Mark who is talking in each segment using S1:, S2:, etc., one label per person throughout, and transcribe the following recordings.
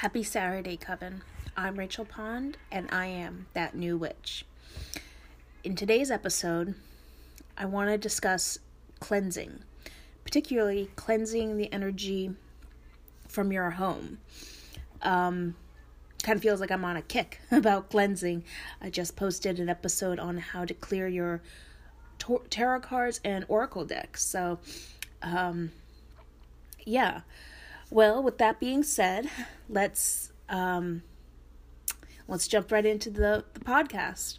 S1: Happy Saturday, Coven. I'm Rachel Pond, and I am that new witch. In today's episode, I want to discuss cleansing, particularly cleansing the energy from your home. Um, kind of feels like I'm on a kick about cleansing. I just posted an episode on how to clear your tarot cards and oracle decks. So, um, yeah. Well, with that being said, let's um, let's jump right into the, the podcast.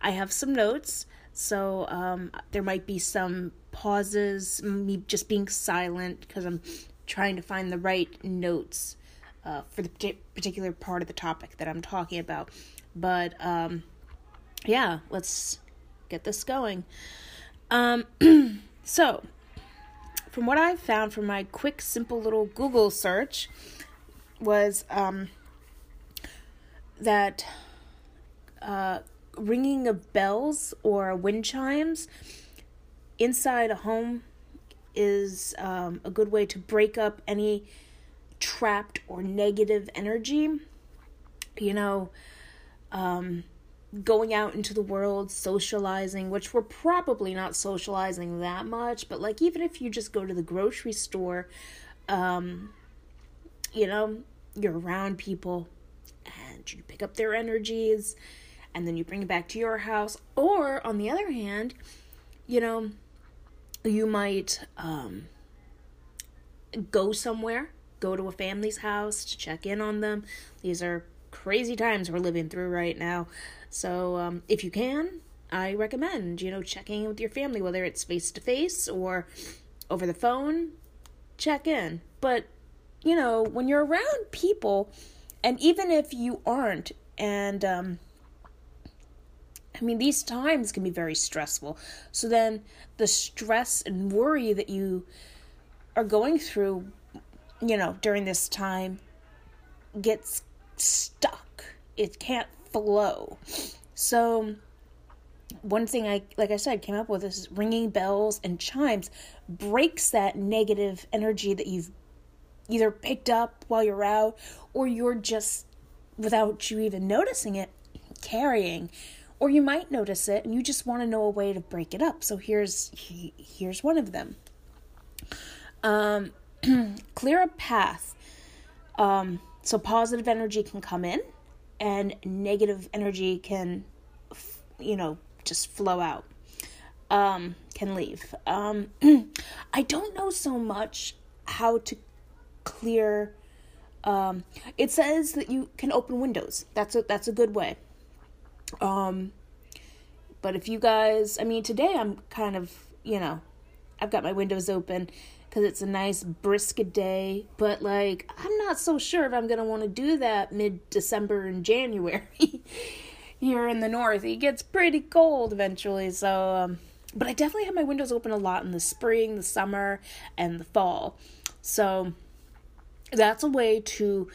S1: I have some notes, so um, there might be some pauses, me just being silent because I'm trying to find the right notes uh, for the particular part of the topic that I'm talking about. But um, yeah, let's get this going. Um, so from what I found from my quick, simple little Google search, was um, that uh, ringing of bells or wind chimes inside a home is um, a good way to break up any trapped or negative energy. You know, um, going out into the world, socializing, which we're probably not socializing that much, but like even if you just go to the grocery store, um, you know, you're around people and you pick up their energies and then you bring it back to your house. Or on the other hand, you know, you might um, go somewhere, go to a family's house to check in on them. These are crazy times we're living through right now. So um, if you can, I recommend, you know, checking in with your family, whether it's face to face or over the phone, check in. But, you know, when you're around people, and even if you aren't, and, um, I mean, these times can be very stressful. So then the stress and worry that you are going through, you know, during this time gets stuck. It can't flow. So one thing I like I said came up with is ringing bells and chimes breaks that negative energy that you've either picked up while you're out or you're just without you even noticing it carrying. Or you might notice it and you just want to know a way to break it up. So here's here's one of them. Um, clear a path. Um, so positive energy can come in and negative energy can, you know, just flow out, um, can leave. Um, I don't know so much how to clear. Um, it says that you can open windows. That's a that's a good way. Um, but if you guys, I mean, today I'm kind of, you know, I've got my windows open because it's a nice brisk day. But like, I'm not so sure if I'm gonna want to do that mid December and January here in the north. It gets pretty cold eventually, so. Um, but I definitely have my windows open a lot in the spring, the summer, and the fall. So that's a way to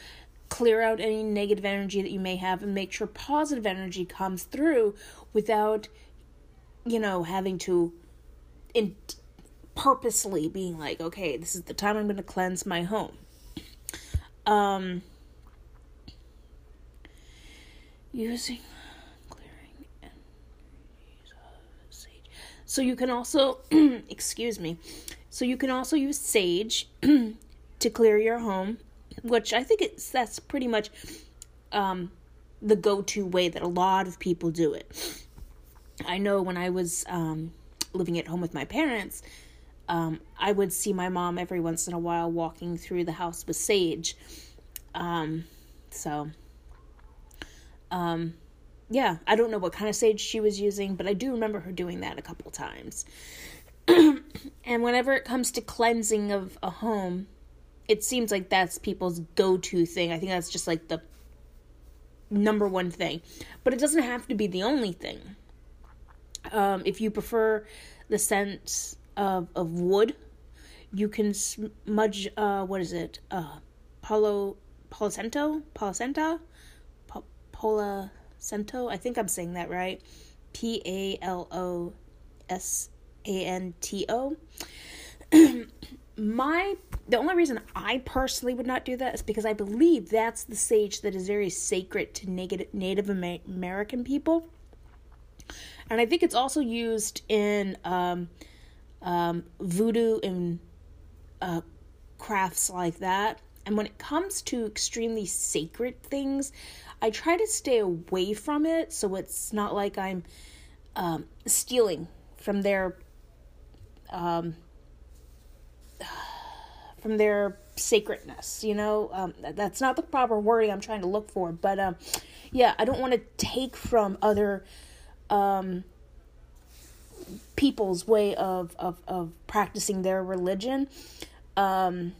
S1: clear out any negative energy that you may have and make sure positive energy comes through without you know having to in- purposely being like, okay, this is the time I'm going to cleanse my home. Um, using clearing of sage. So you can also, excuse me, so you can also use sage to clear your home, which I think it's that's pretty much um, the go-to way that a lot of people do it. I know when I was um, living at home with my parents, um, I would see my mom every once in a while walking through the house with sage. Um, so, um, yeah, I don't know what kind of sage she was using, but I do remember her doing that a couple times. and whenever it comes to cleansing of a home, it seems like that's people's go to thing. I think that's just like the number one thing. But it doesn't have to be the only thing. Um, if you prefer the scent of, of wood. You can smudge, uh, what is it? Uh, Palo, Polacento? Polacenta? Polacento? I think I'm saying that right. P A L O S A N T O. My the only reason I personally would not do that is because I believe that's the sage that is very sacred to Native American people. And I think it's also used in um, um, voodoo and uh, crafts like that. And when it comes to extremely sacred things, I try to stay away from it so it's not like I'm um, stealing from their um, from their sacredness. You know, um, that's not the proper wording I'm trying to look for. But um, yeah, I don't want to take from other um, people's way of, of, of practicing their religion. Um,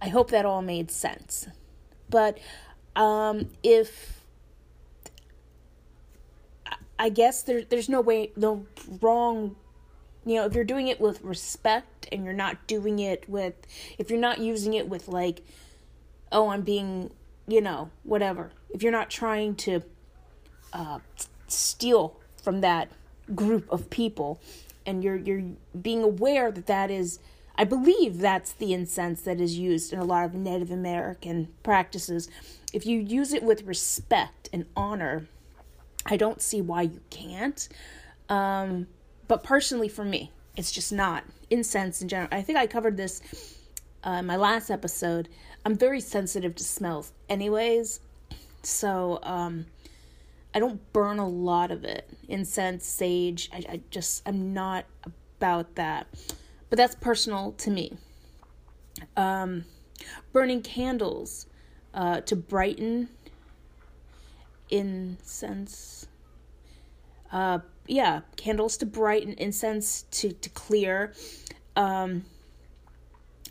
S1: I hope that all made sense. But um, if I guess there, there's no way, no wrong you know, if you're doing it with respect and you're not doing it with, if you're not using it with like, oh, I'm being, you know, whatever. If you're not trying to uh, steal from that group of people, and you're you're being aware that that is, I believe that's the incense that is used in a lot of Native American practices. If you use it with respect and honor, I don't see why you can't. Um, but personally for me, it's just not incense in general. I think I covered this uh, in my last episode. I'm very sensitive to smells, anyways, so um, I don't burn a lot of it. Incense, sage, I, I just I'm not about that. But that's personal to me. Um, burning candles uh, to brighten incense. Uh, yeah, candles to brighten, incense to to clear. Um,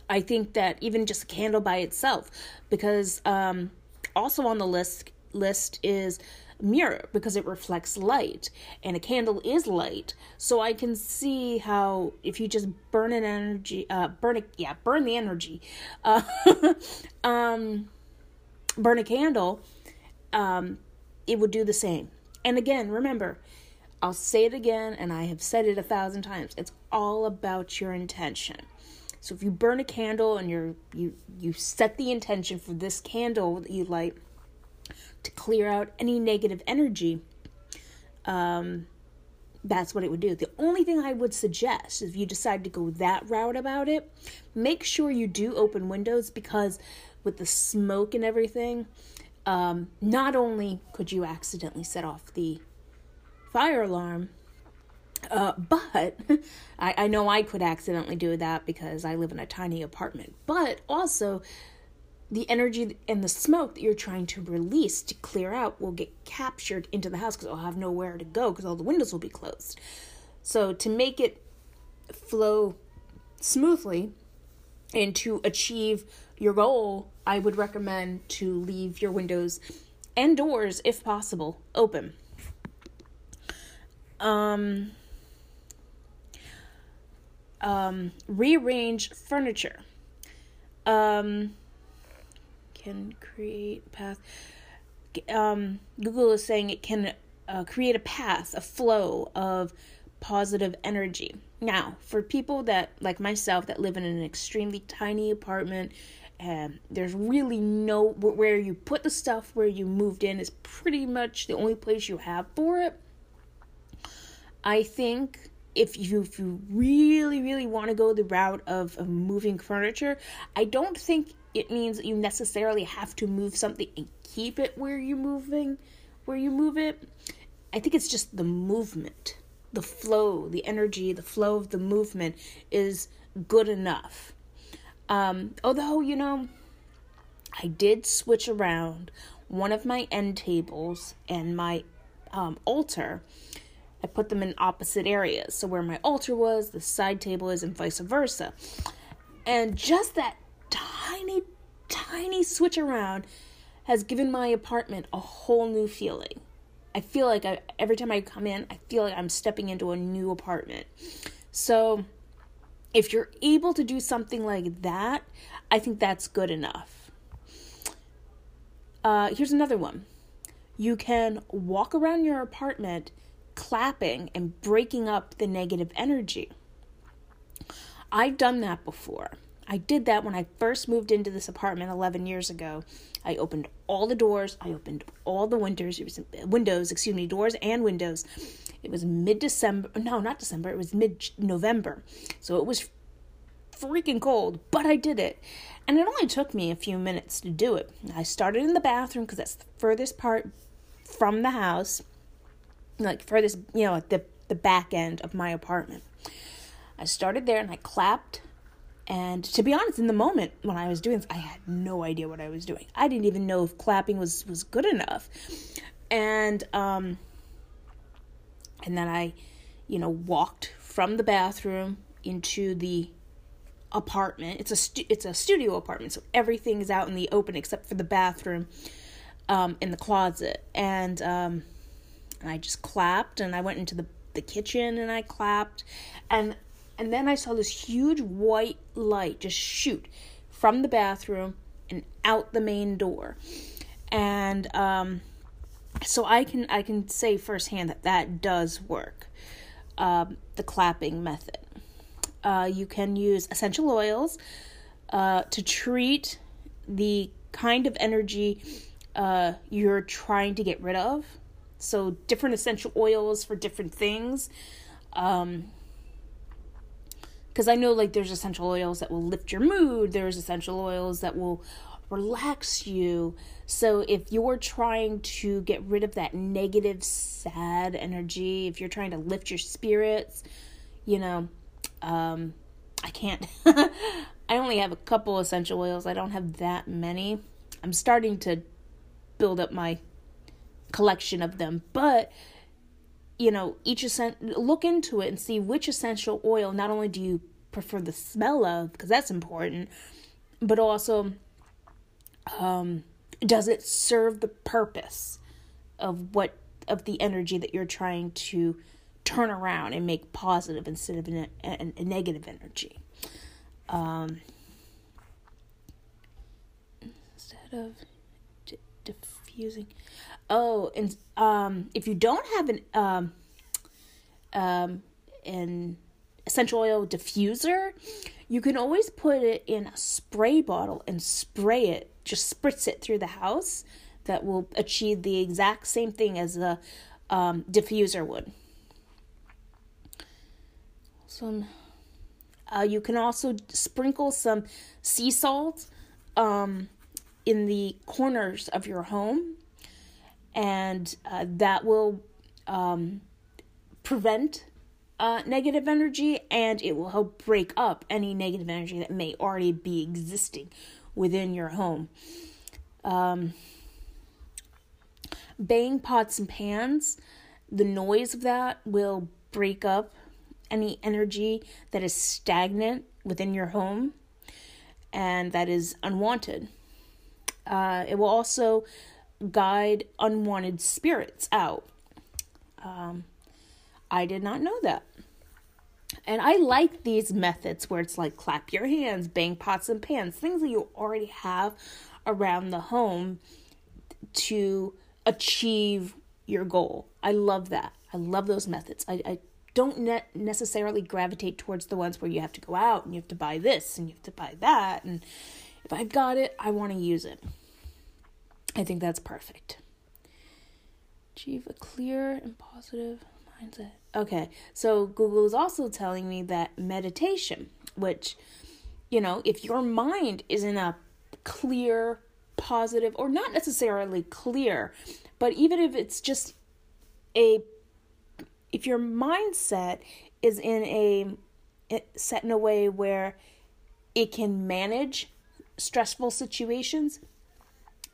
S1: I think that even just a candle by itself, because um, also on the list list is mirror because it reflects light and a candle is light so i can see how if you just burn an energy uh burn it yeah burn the energy uh um burn a candle um it would do the same and again remember I'll say it again, and I have said it a thousand times. It's all about your intention. So if you burn a candle and you're you you set the intention for this candle that you light to clear out any negative energy, um, that's what it would do. The only thing I would suggest if you decide to go that route about it, make sure you do open windows because with the smoke and everything, um, not only could you accidentally set off the fire alarm. Uh, but I, I know I could accidentally do that because I live in a tiny apartment. But also, the energy and the smoke that you're trying to release to clear out will get captured into the house because it'll have nowhere to go because all the windows will be closed. So, to make it flow smoothly and to achieve your goal, I would recommend to leave your windows and doors, if possible, open um, um, rearrange furniture. Um, can create path. Um, Google is saying it can uh, create a path, a flow of positive energy. Now, for people that, like myself, that live in an extremely tiny apartment, and there's really no where you put the stuff where you moved in is pretty much the only place you have for it. I think if you if you really really want to go the route of, of moving furniture, I don't think it means that you necessarily have to move something and keep it where you're moving, where you move it. I think it's just the movement, the flow, the energy, the flow of the movement is good enough. Um, although you know, I did switch around one of my end tables and my um, altar I put them in opposite areas. So where my altar was, the side table is, and vice versa. And just that tiny, tiny switch around has given my apartment a whole new feeling. I feel like I, every time I come in, I feel like I'm stepping into a new apartment. So, if you're able to do something like that, I think that's good enough. Uh, here's another one you can walk around your apartment clapping and breaking up the negative energy. I've done that before. I did that when I first moved into this apartment 11 years ago. I opened all the doors, I opened all the windows, windows, excuse me, doors and windows. It was mid December, no, not December, it was mid November. So it was freaking cold, but I did it. And it only took me a few minutes to do it. I started in the bathroom because that's the furthest part from the house, like furthest, you know, the the back end of my apartment. I started there and I clapped. And to be honest, in the moment when I was doing this, I had no idea what I was doing. I didn't even know if clapping was was good enough. And um and then I, you know, walked from the bathroom into the apartment. It's a stu- it's a studio apartment, so everything is out in the open except for the bathroom, um, in the closet. And um, and I just clapped, and I went into the the kitchen, and I clapped, and and then I saw this huge white light just shoot from the bathroom and out the main door, and um, so I can I can say firsthand that that does work. Um, the clapping method. Uh, you can use essential oils uh, to treat the kind of energy uh, you're trying to get rid of. So, different essential oils for different things. Um, because I know like there's essential oils that will lift your mood, there's essential oils that will relax you. So if you're trying to get rid of that negative, sad energy, if you're trying to lift your spirits, you know, um, I can't. I only have a couple essential oils. I don't have that many. I'm starting to build up my collection of them, but you know, each essential look into it and see which essential oil not only do you prefer the smell of because that's important, but also um, does it serve the purpose of what of the energy that you're trying to turn around and make positive instead of a, a, a negative energy. Um, instead of d- diffusing. Oh, and um, if you don't have an um, um, an essential oil diffuser, you can always put it in a spray bottle and spray it. Just spritz it through the house. That will achieve the exact same thing as a um, diffuser would some uh, you can also sprinkle some sea salt um, in the corners of your home and uh, that will um, prevent uh, negative energy and it will help break up any negative energy that may already be existing within your home um, bang pots and pans the noise of that will break up any energy that is stagnant within your home and that is unwanted. Uh, it will also guide unwanted spirits out. Um, I did not know that. And I like these methods where it's like clap your hands, bang pots and pans, things that you already have around the home to achieve your goal. I love that. I love those methods. I, I don't ne- necessarily gravitate towards the ones where you have to go out and you have to buy this and you have to buy that. And if I've got it, I want to use it. I think that's perfect. Achieve a clear and positive mindset. Okay, so Google is also telling me that meditation, which, you know, if your mind is in a clear, positive, or not necessarily clear, but even if it's just a if your mindset is in a set in a way where it can manage stressful situations,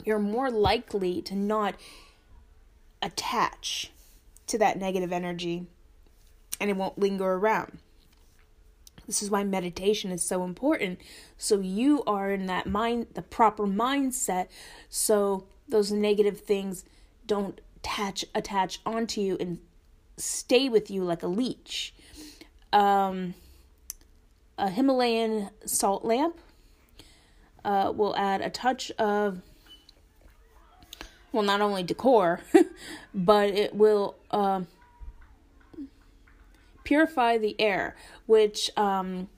S1: you're more likely to not attach to that negative energy and it won't linger around. This is why meditation is so important. So you are in that mind, the proper mindset, so those negative things don't attach attach onto you and stay with you like a leech. Um, a Himalayan salt lamp uh, will add a touch of, well, not only decor, but it will um, purify the air, which um,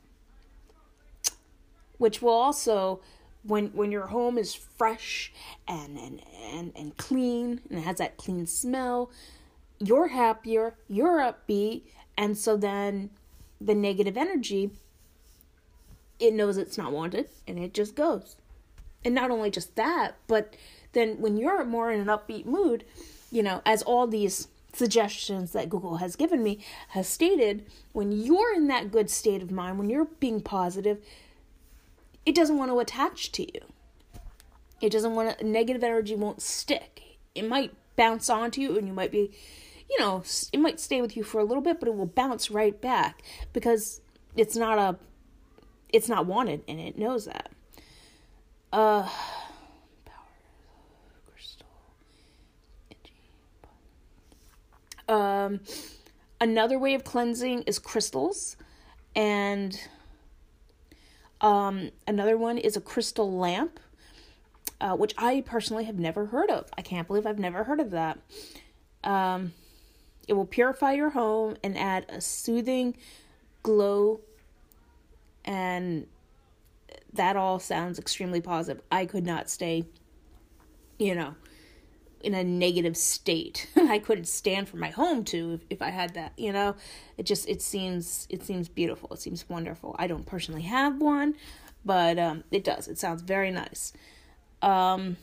S1: which will also when when your home is fresh and and and, and clean and has that clean smell you're happier you're upbeat and so then the negative energy it knows it's not wanted and it just goes. And not only just that but then when you're more in an upbeat mood you know as all these suggestions that Google has given me has stated when you're in that good state of mind when you're being positive it doesn't want to attach to you. It doesn't want to, negative energy won't stick. It might bounce onto you and you might be, you know, it might stay with you for a little bit, but it will bounce right back because it's not a, it's not wanted and it knows that. Uh, Um, another way of cleansing is crystals, and um, another one is a crystal lamp, uh, which I personally have never heard of. I can't believe I've never heard of that. Um, it will purify your home and add a soothing glow, and that all sounds extremely positive. I could not stay, you know, in a negative state. I couldn't stand for my home to if, if I had that, you know. It just it seems it seems beautiful. It seems wonderful. I don't personally have one, but um, it does. It sounds very nice. Um,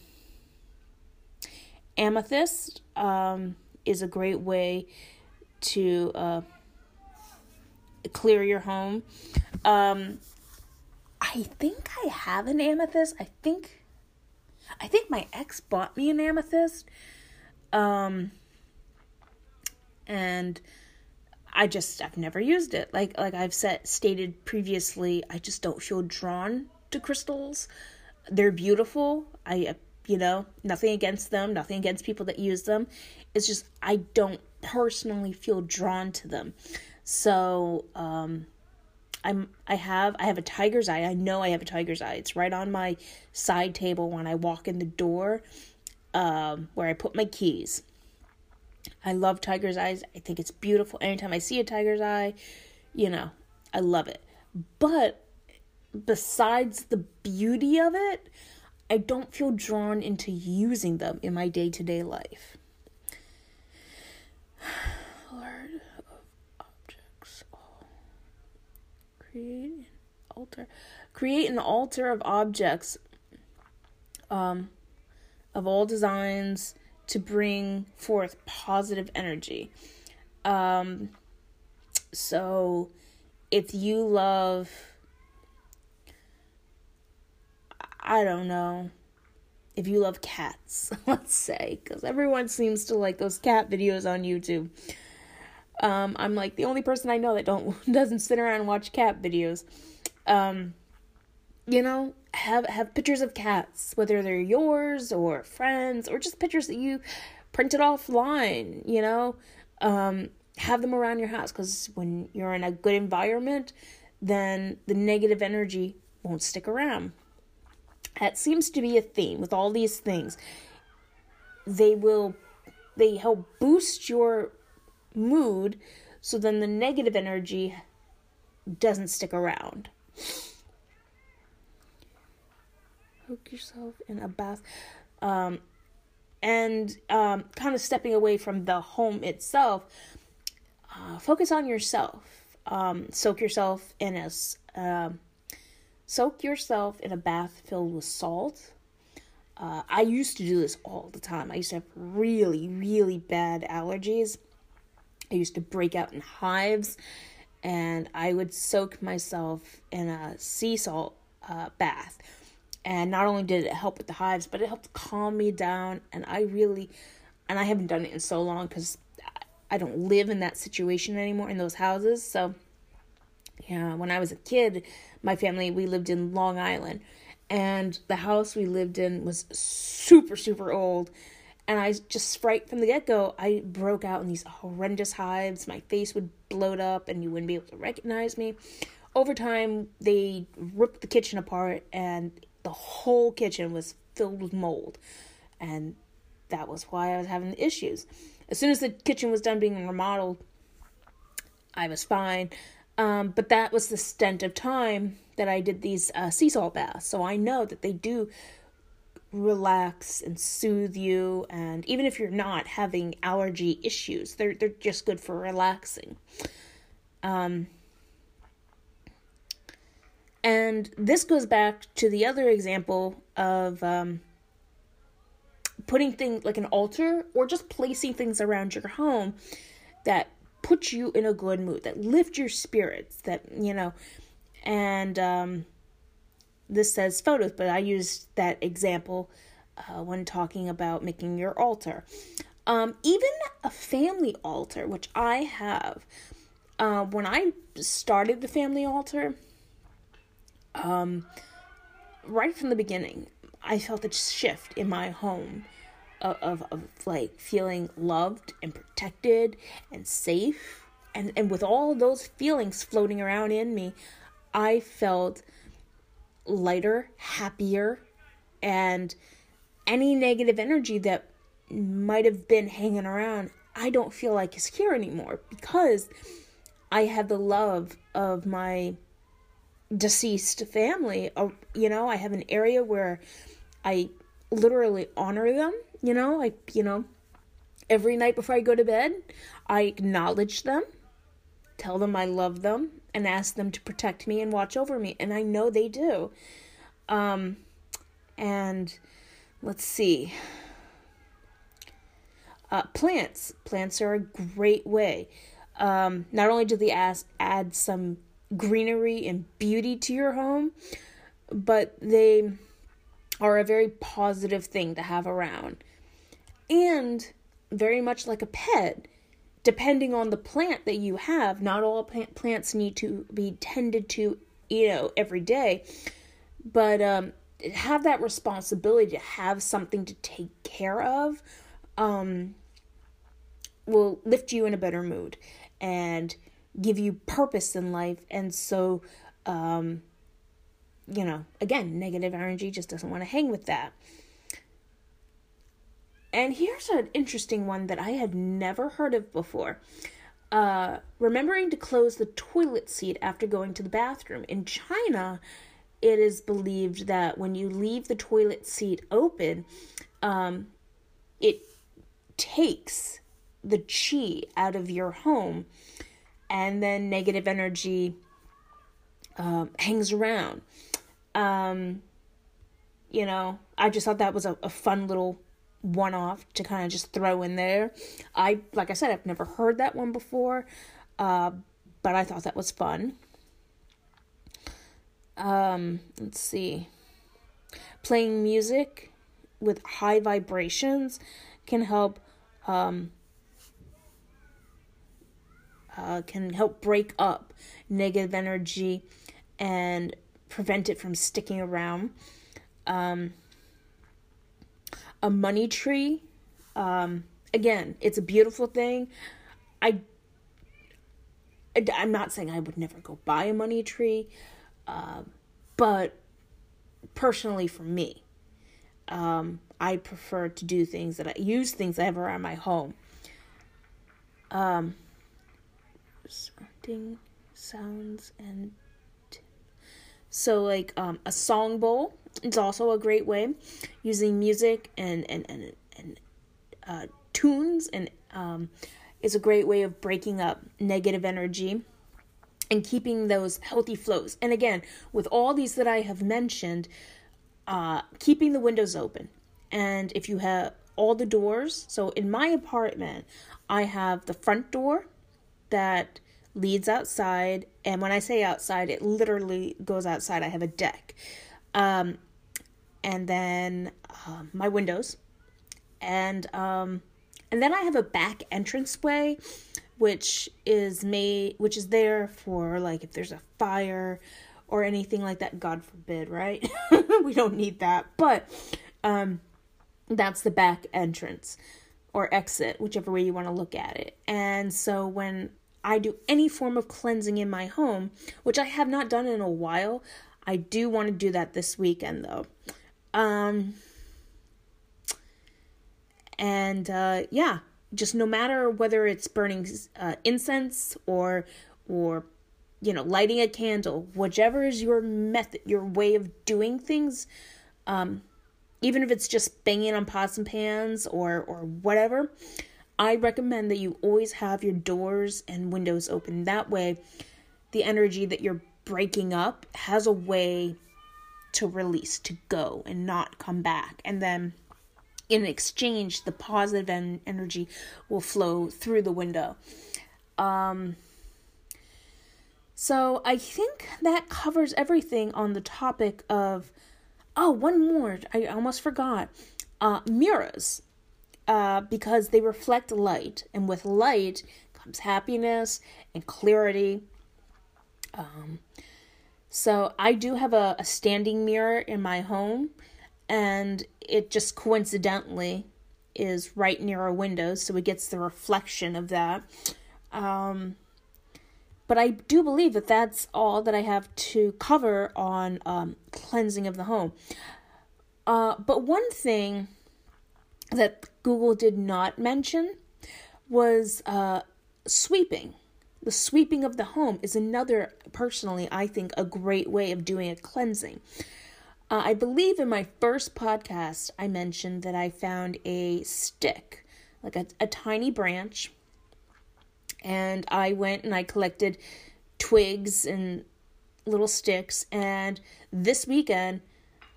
S1: amethyst um, is a great way to uh, clear your home. Um, I think I have an amethyst. I think I think my ex bought me an amethyst. Um and I just I've never used it. Like like I've said stated previously, I just don't feel drawn to crystals. They're beautiful. I you know, nothing against them, nothing against people that use them. It's just I don't personally feel drawn to them. So, um I'm I have I have a tiger's eye. I know I have a tiger's eye. It's right on my side table when I walk in the door, um, where I put my keys. I love tiger's eyes. I think it's beautiful. Anytime I see a tiger's eye, you know, I love it. But besides the beauty of it, I don't feel drawn into using them in my day to day life. Create an altar create an altar of objects um, of all designs to bring forth positive energy. Um, so if you love i don't know if you love cats let's say because everyone seems to like those cat videos on youtube um, I'm like the only person I know that don't doesn't sit around and watch cat videos. Um, you know, have have pictures of cats, whether they're yours or friends or just pictures that you printed offline. You know, um, have them around your house because when you're in a good environment, then the negative energy won't stick around. That seems to be a theme with all these things. They will they help boost your mood so then the negative energy doesn't stick around. Hook yourself in a bath. Um, and um, kind of stepping away from the home itself, uh, focus on yourself. Um, soak yourself in a uh, soak yourself in a bath filled with salt. Uh, I used to do this all the time. I used to have really, really bad allergies I used to break out in hives, and I would soak myself in a sea salt uh, bath. And not only did it help with the hives, but it helped calm me down. And I really, and I haven't done it in so long because I don't live in that situation anymore in those houses. So, yeah, when I was a kid, my family, we lived in Long Island. And the house we lived in was super, super old and I just right from the get go, I broke out in these horrendous hives. My face would bloat up, and you wouldn't be able to recognize me. Over time, they ripped the kitchen apart, and the whole kitchen was filled with mold, and that was why I was having the issues. As soon as the kitchen was done being remodeled, I was fine. Um, but that was the stint of time that I did these uh, sea salt baths, so I know that they do relax and soothe you. And even if you're not having allergy issues, they're they're just good for relaxing. Um, and this goes back to the other example of um, putting things like an altar or just placing things around your home that put you in a good mood, that lift your spirits, that, you know, and um, this says photos, but I used that example uh, when talking about making your altar. Um, even a family altar, which I have. Uh, when I started the family altar, um, right from the beginning, I felt a shift in my home of, of, of like feeling loved and protected and safe. And, and with all those feelings floating around in me, I felt lighter, happier, and any negative energy that might have been hanging around, I don't feel like is here anymore because I have the love of my deceased family. Uh, you know, I have an area where I literally honor them. You know, I, you know, every night before I go to bed, I acknowledge them, tell them I love them, and ask them to protect me and watch over me. And I know they do. Um, and let's see. Uh, plants. Plants are a great way. Um, not only do they ask, add some greenery and beauty to your home, but they are a very positive thing to have around. And very much like a pet, depending on the plant that you have, not all plants need to be tended to, you know, every day, but um, have that responsibility to have something to take care of um, will lift you in a better mood and give you purpose in life. And so, um, you know, again, negative energy just doesn't want to hang with that. And here's an interesting one that I had never heard of before. Uh, remembering to close the toilet seat after going to the bathroom. In China, it is believed that when you leave the toilet seat open, um, it takes the chi out of your home, and then negative energy um, hangs around. Um, you know, I just thought that was a, a fun little one off to kind of just throw in there. I, like I said, I've never heard that one before, uh, but I thought that was fun. Um, let's see. Playing music with high vibrations can help um, uh, can help break up negative energy and prevent it from sticking around. Um, a money tree, um, again, it's a beautiful thing. I, I'm not saying I would never go buy a money tree, uh, but personally for me, um, I prefer to do things that I use things I have around my home. Um, surrounding sounds and so like um, a song bowl is also a great way using music and and and, and uh, tunes and um, is a great way of breaking up negative energy and keeping those healthy flows. And again, with all these that I have mentioned, uh, keeping the windows open. And if you have all the doors, so in my apartment, I have the front door that leads outside. And when I say outside, it literally goes outside. I have a deck. Um, and then uh, my windows. And um, and then I have a back entranceway which is made which is there for like if there's a fire or anything like that god forbid right? We don't need that. But um that's the back entrance or exit whichever way you want to look at it. And so when i do any form of cleansing in my home which i have not done in a while i do want to do that this weekend though um and uh yeah just no matter whether it's burning uh, incense or or you know, lighting a candle, whichever is your method, your way of doing things, um, even if it's just banging on pots and pans or or whatever, I recommend that you always have your doors and windows open. That way, the energy that you're breaking up has a way to release, to go, and not come back. And then in exchange, the positive en- energy will flow through the window. Um, so I think that covers everything on the topic of. Oh, one more. I almost forgot. Uh, mirrors. Uh, because they reflect light, and with light comes happiness and clarity. Um, so I do have a, a standing mirror in my home, and it just coincidentally is right near our window, so it gets the reflection of that. Um, but I do believe that that's all that I have to cover on um, cleansing of the home. Uh, but one thing that Google did not mention was uh, sweeping. The sweeping of the home is another, personally, I think, a great way of doing a cleansing. Uh, I believe in my first podcast, I mentioned that I found a stick, like a, a tiny branch, and I went and I collected twigs and little sticks. And this weekend,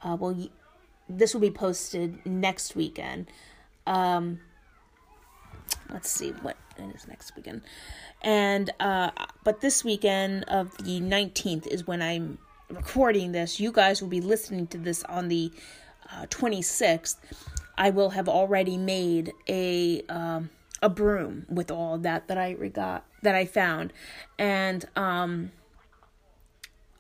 S1: uh, well, this will be posted next weekend. Um, let's see what it is next weekend and uh but this weekend of the 19th is when i'm recording this. You guys will be listening to this on the uh, 26th i will have already made a um a broom with all that that i got that i found. And um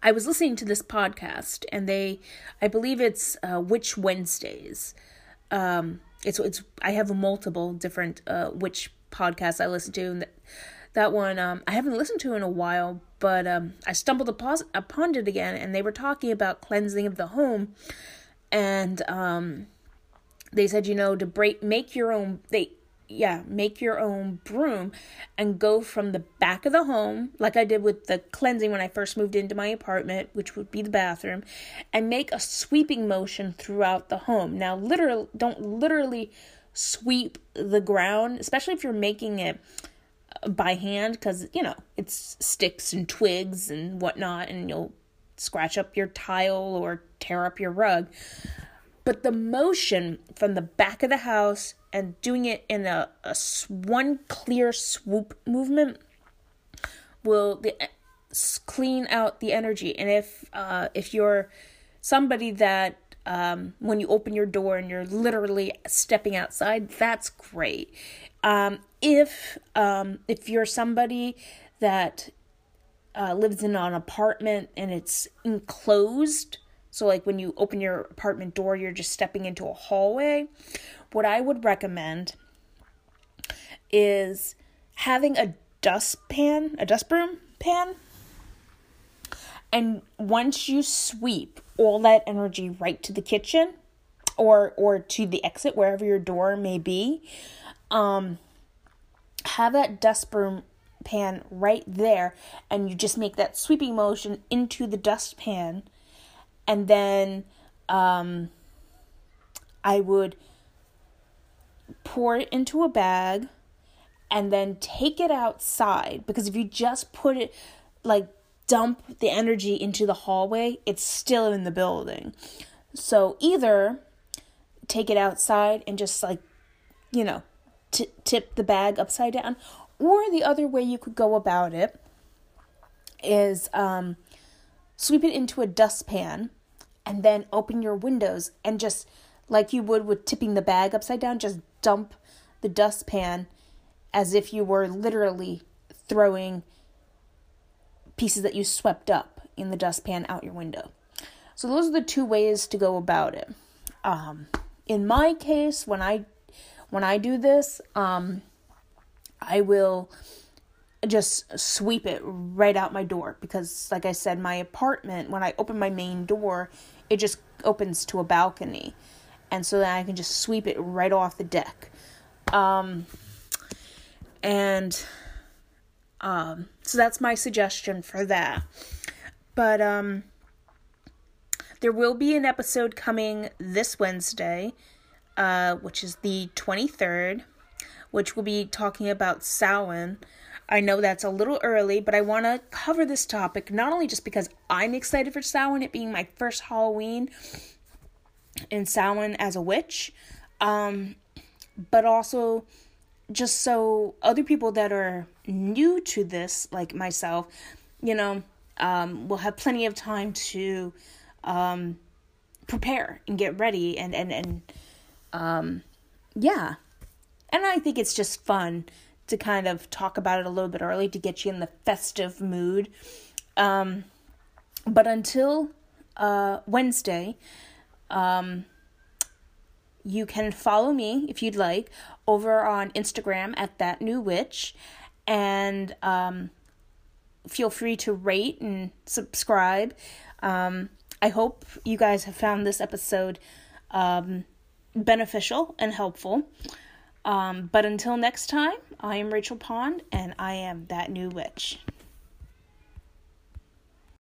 S1: i was listening to this podcast and they i believe it's uh witch wednesdays. Um it's it's I have multiple different uh witch podcasts I listen to and that, one um I haven't listened to in a while but um I stumbled upon upon it again and they were talking about cleansing of the home and um they said you know to break make your own they yeah, make your own broom and go from the back of the home, like I did with the cleansing when I first moved into my apartment, which would be the bathroom, and make a sweeping motion throughout the home. Now, literally, don't literally sweep the ground, especially if you're making it by hand, because, you know, it's sticks and twigs and whatnot, and you'll scratch up your tile or tear up your rug. But the motion from the back of the house and doing it in a, a one clear swoop movement will the, clean out the energy. And if uh, if you're somebody that um, when you open your door and you're literally stepping outside, that's great. Um, if um, if you're somebody that uh, lives in an apartment and it's enclosed, so, like when you open your apartment door, you're just stepping into a hallway. What I would recommend is having a dustpan, a dust broom pan. And once you sweep all that energy right to the kitchen or or to the exit wherever your door may be, um have that dust pan right there and you just make that sweeping motion into the dustpan and then um, I would pour it into a bag and then take it outside because if you just put it like dump the energy into the hallway, it's still in the building. So either take it outside and just like, you know, t- tip the bag upside down, or the other way you could go about it is um, sweep it into a dustpan, and then open your windows and just like you would with tipping the bag upside down, just dump the dustpan as if you were literally throwing pieces that you swept up in the dustpan out your window. So those are the two ways to go about it. Um, in my case, when I when I do this, um, I will just sweep it right out my door because like I said my apartment when I open my main door it just opens to a balcony and so then I can just sweep it right off the deck um and um So that's my suggestion for that. But um there will be an episode coming this Wednesday, uh, which is the 23rd, which we'll be talking about Samhain. I know that's a little early, but I want to cover this topic not only just because I'm excited for Samhain, it being my first Halloween in Samhain as a witch, um, but also just so other people that are new to this, like myself, you know, um, will have plenty of time to um, prepare and get ready and and and um, yeah. And I think it's just fun to kind of talk about it a little bit early to get you in the festive mood. Um, but until uh, Wednesday, um, you can follow me if you'd like over on Instagram at that new witch, and um, feel free to rate and subscribe. Um, I hope you guys have found this episode um, beneficial and helpful. Um, but until next time, I am Rachel Pond, and I am that new witch.